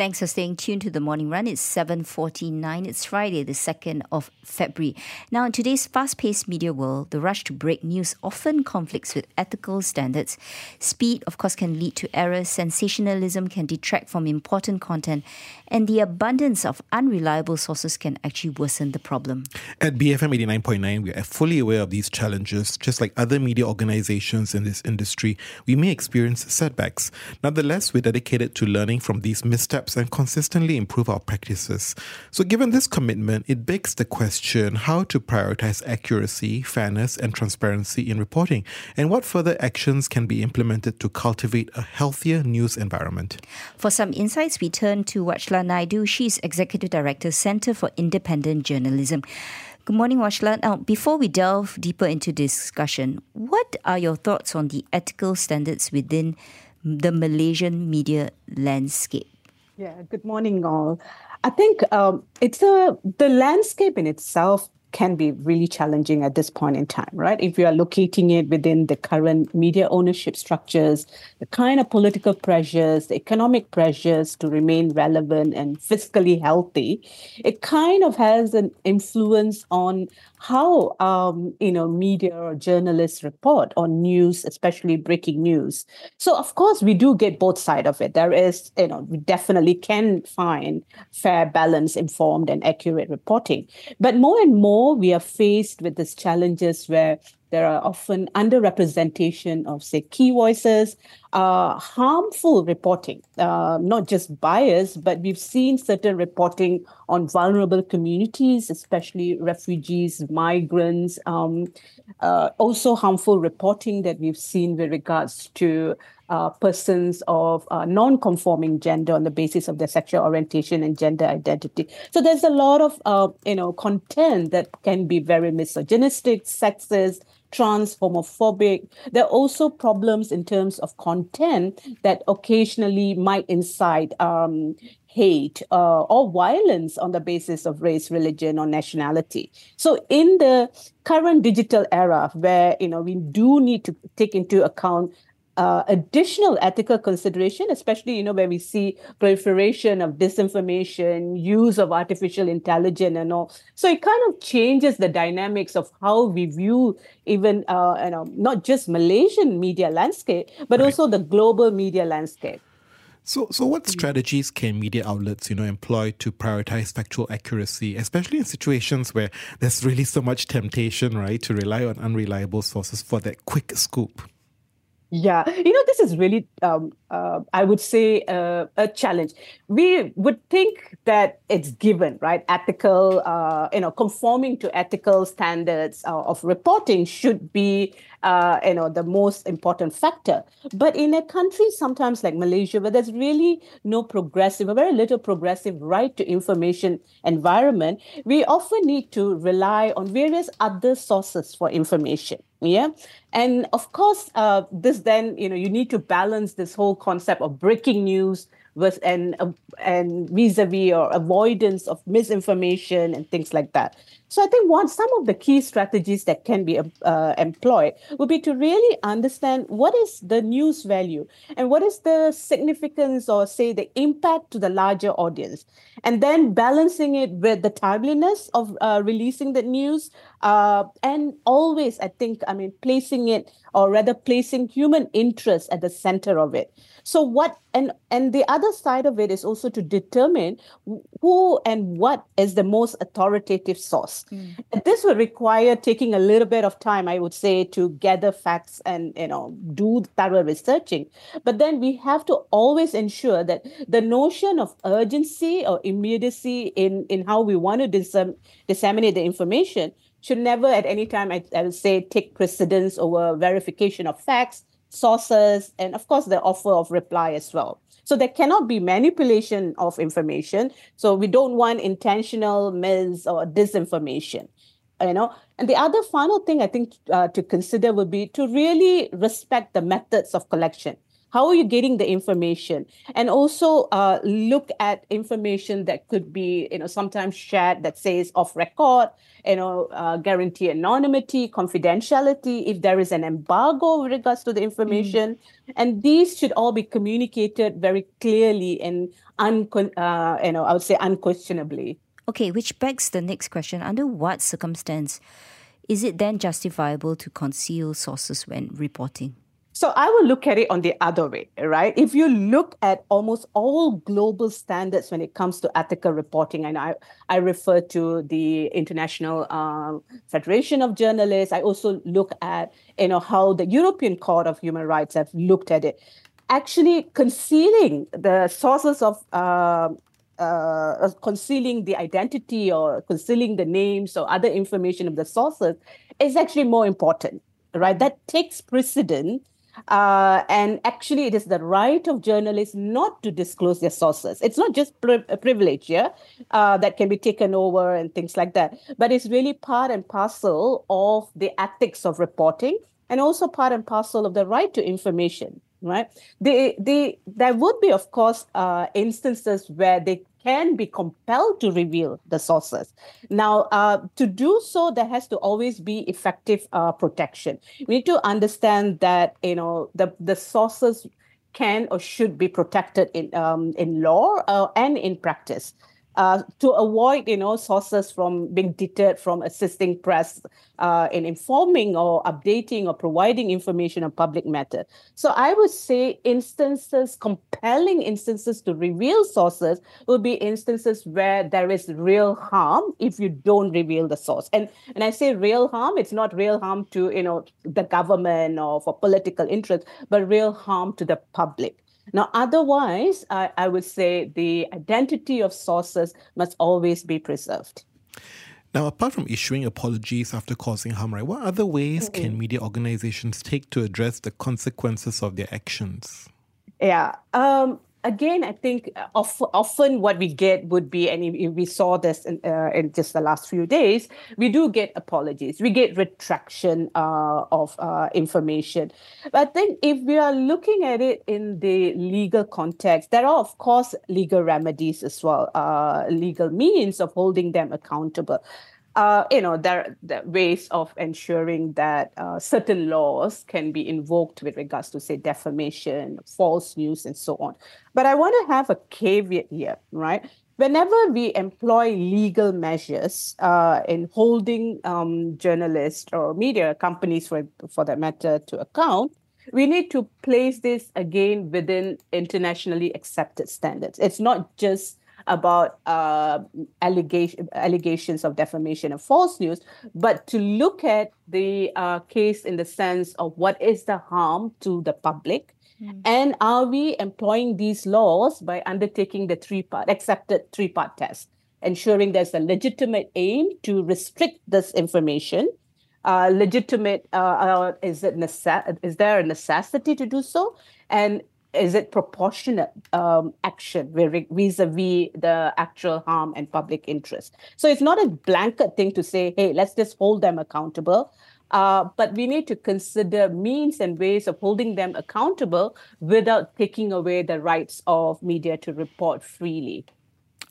Thanks for staying tuned to the morning run. It's 7:49. It's Friday, the 2nd of February. Now, in today's fast-paced media world, the rush to break news often conflicts with ethical standards. Speed, of course, can lead to errors. Sensationalism can detract from important content, and the abundance of unreliable sources can actually worsen the problem. At BFM 89.9, we are fully aware of these challenges. Just like other media organizations in this industry, we may experience setbacks. Nonetheless, we're dedicated to learning from these missteps steps and consistently improve our practices. So, given this commitment, it begs the question how to prioritize accuracy, fairness, and transparency in reporting, and what further actions can be implemented to cultivate a healthier news environment. For some insights, we turn to Wathshlah Naidu. She's Executive Director, Center for Independent Journalism. Good morning, Wathshlah. Now, before we delve deeper into discussion, what are your thoughts on the ethical standards within the Malaysian media landscape? Yeah, good morning, all. I think um, it's a the landscape in itself can be really challenging at this point in time, right? If you are locating it within the current media ownership structures, the kind of political pressures, the economic pressures to remain relevant and fiscally healthy, it kind of has an influence on how um, you know media or journalists report on news, especially breaking news. So of course we do get both side of it. There is you know we definitely can find fair, balanced, informed, and accurate reporting, but more and more we are faced with these challenges where there are often underrepresentation of, say, key voices, uh, harmful reporting, uh, not just bias, but we've seen certain reporting on vulnerable communities, especially refugees, migrants, um, uh, also harmful reporting that we've seen with regards to uh, persons of uh, non-conforming gender on the basis of their sexual orientation and gender identity. So there's a lot of uh, you know content that can be very misogynistic, sexist, trans, homophobic. There are also problems in terms of content that occasionally might incite um, hate uh, or violence on the basis of race, religion, or nationality. So, in the current digital era, where you know we do need to take into account uh, additional ethical consideration, especially you know where we see proliferation of disinformation, use of artificial intelligence, and all. So it kind of changes the dynamics of how we view even uh, you know not just Malaysian media landscape, but right. also the global media landscape. So, so what strategies can media outlets, you know, employ to prioritize factual accuracy, especially in situations where there's really so much temptation, right, to rely on unreliable sources for that quick scoop? Yeah, you know, this is really, um, uh, I would say, uh, a challenge. We would think that it's given, right? Ethical, uh, you know, conforming to ethical standards uh, of reporting should be, uh, you know, the most important factor. But in a country sometimes like Malaysia, where there's really no progressive, or very little progressive right to information environment, we often need to rely on various other sources for information yeah and of course uh, this then you know you need to balance this whole concept of breaking news with and uh, and vis-a-vis or avoidance of misinformation and things like that so I think some of the key strategies that can be uh, employed would be to really understand what is the news value and what is the significance or say the impact to the larger audience, and then balancing it with the timeliness of uh, releasing the news, uh, and always I think I mean placing it or rather placing human interest at the center of it. So what and and the other side of it is also to determine who and what is the most authoritative source. Mm. This will require taking a little bit of time, I would say, to gather facts and you know do thorough researching. But then we have to always ensure that the notion of urgency or immediacy in in how we want to dissem- disseminate the information should never at any time I, I would say take precedence over verification of facts sources, and of course, the offer of reply as well. So there cannot be manipulation of information. So we don't want intentional mis or disinformation. You know, and the other final thing I think uh, to consider would be to really respect the methods of collection. How are you getting the information? And also uh, look at information that could be you know sometimes shared that says off record you know uh, guarantee anonymity confidentiality if there is an embargo with regards to the information. Mm. and these should all be communicated very clearly and uncon- uh, you know i would say unquestionably. Okay which begs the next question. Under what circumstance is it then justifiable to conceal sources when reporting so I will look at it on the other way, right? If you look at almost all global standards when it comes to ethical reporting, and I, I refer to the International uh, Federation of Journalists, I also look at you know how the European Court of Human Rights have looked at it. Actually, concealing the sources of uh, uh, concealing the identity or concealing the names or other information of the sources is actually more important, right? That takes precedent uh, and actually, it is the right of journalists not to disclose their sources. It's not just pri- a privilege, yeah, uh, that can be taken over and things like that, but it's really part and parcel of the ethics of reporting and also part and parcel of the right to information right they, they, there would be of course uh, instances where they can be compelled to reveal the sources. Now, uh, to do so, there has to always be effective uh, protection. We need to understand that you know the the sources can or should be protected in um, in law uh, and in practice uh, to avoid you know sources from being deterred from assisting press uh, in informing or updating or providing information on public matter. So I would say instances, compelling instances to reveal sources will be instances where there is real harm if you don't reveal the source. And and I say real harm, it's not real harm to you know the government or for political interest, but real harm to the public. Now, otherwise, I, I would say the identity of sources must always be preserved. Now, apart from issuing apologies after causing harm, right, what other ways mm-hmm. can media organizations take to address the consequences of their actions? Yeah. Um, again, I think uh, often what we get would be, and we saw this in, uh, in, just the last few days, we do get apologies, we get retraction uh, of uh, information. But I think if we are looking at it in the legal context, there are, of course, legal remedies as well, uh, legal means of holding them accountable uh, you know, there, there are ways of ensuring that uh, certain laws can be invoked with regards to, say, defamation, false news, and so on. But I want to have a caveat here, right? Whenever we employ legal measures uh, in holding um, journalists or media companies, for, for that matter, to account, we need to place this again within internationally accepted standards. It's not just about uh, allegation, allegations of defamation and false news, but to look at the uh, case in the sense of what is the harm to the public. Mm. And are we employing these laws by undertaking the three part, accepted three part test, ensuring there's a legitimate aim to restrict this information? Uh, legitimate, uh, uh, is, it nece- is there a necessity to do so? And is it proportionate um, action vis-a-vis the actual harm and public interest? So it's not a blanket thing to say hey let's just hold them accountable. Uh, but we need to consider means and ways of holding them accountable without taking away the rights of media to report freely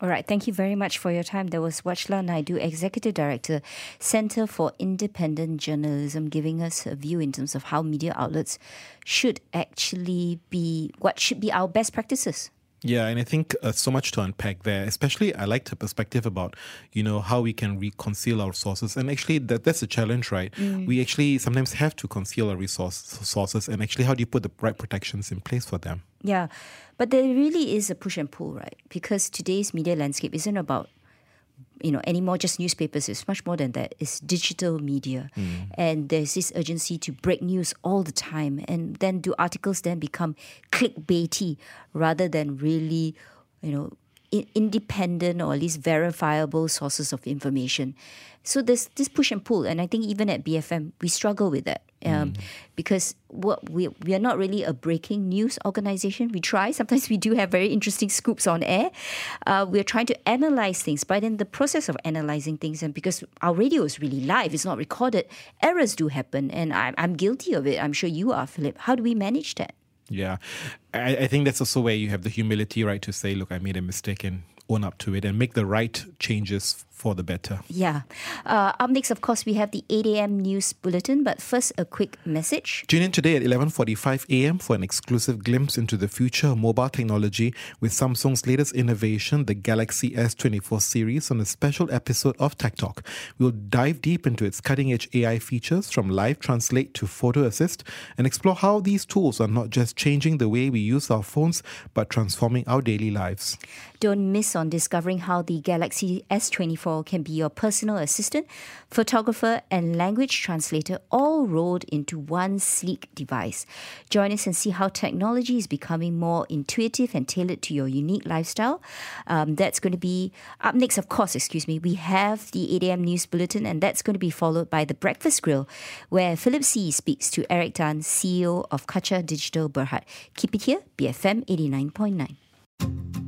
all right. Thank you very much for your time. That was Wathshlah Naidu, Executive Director, Center for Independent Journalism, giving us a view in terms of how media outlets should actually be, what should be our best practices. Yeah, and I think uh, so much to unpack there. Especially, I liked her perspective about you know how we can reconcile our sources, and actually that that's a challenge, right? Mm. We actually sometimes have to conceal our resource sources, and actually, how do you put the right protections in place for them? Yeah, but there really is a push and pull, right? Because today's media landscape isn't about you know anymore just newspapers it's much more than that. It's digital media. Mm. and there's this urgency to break news all the time. And then do articles then become clickbaity rather than really you know independent or at least verifiable sources of information so there's this push and pull and i think even at bfm we struggle with that um, mm. because what we we are not really a breaking news organization. We try sometimes we do have very interesting scoops on air. Uh, we are trying to analyze things, but in the process of analyzing things, and because our radio is really live, it's not recorded, errors do happen, and I'm I'm guilty of it. I'm sure you are, Philip. How do we manage that? Yeah. I, I think that's also where you have the humility, right, to say, look, I made a mistake and own up to it and make the right changes for the better. Yeah. Uh, up next, of course, we have the 8 a.m. news bulletin, but first, a quick message. Tune in today at 11:45 a.m. for an exclusive glimpse into the future of mobile technology with Samsung's latest innovation, the Galaxy S24 series, on a special episode of Tech Talk. We'll dive deep into its cutting-edge AI features, from Live Translate to Photo Assist, and explore how these tools are not just changing the way we use our phones, but transforming our daily lives. Don't miss on discovering how the Galaxy S24 can be your personal assistant, photographer, and language translator all rolled into one sleek device. Join us and see how technology is becoming more intuitive and tailored to your unique lifestyle. Um, that's going to be up next, of course, excuse me. We have the 8 a.m. news bulletin, and that's going to be followed by the Breakfast Grill, where Philip See speaks to Eric Tan, CEO of Kacha Digital Berhad. Keep it here, BFM 89.9.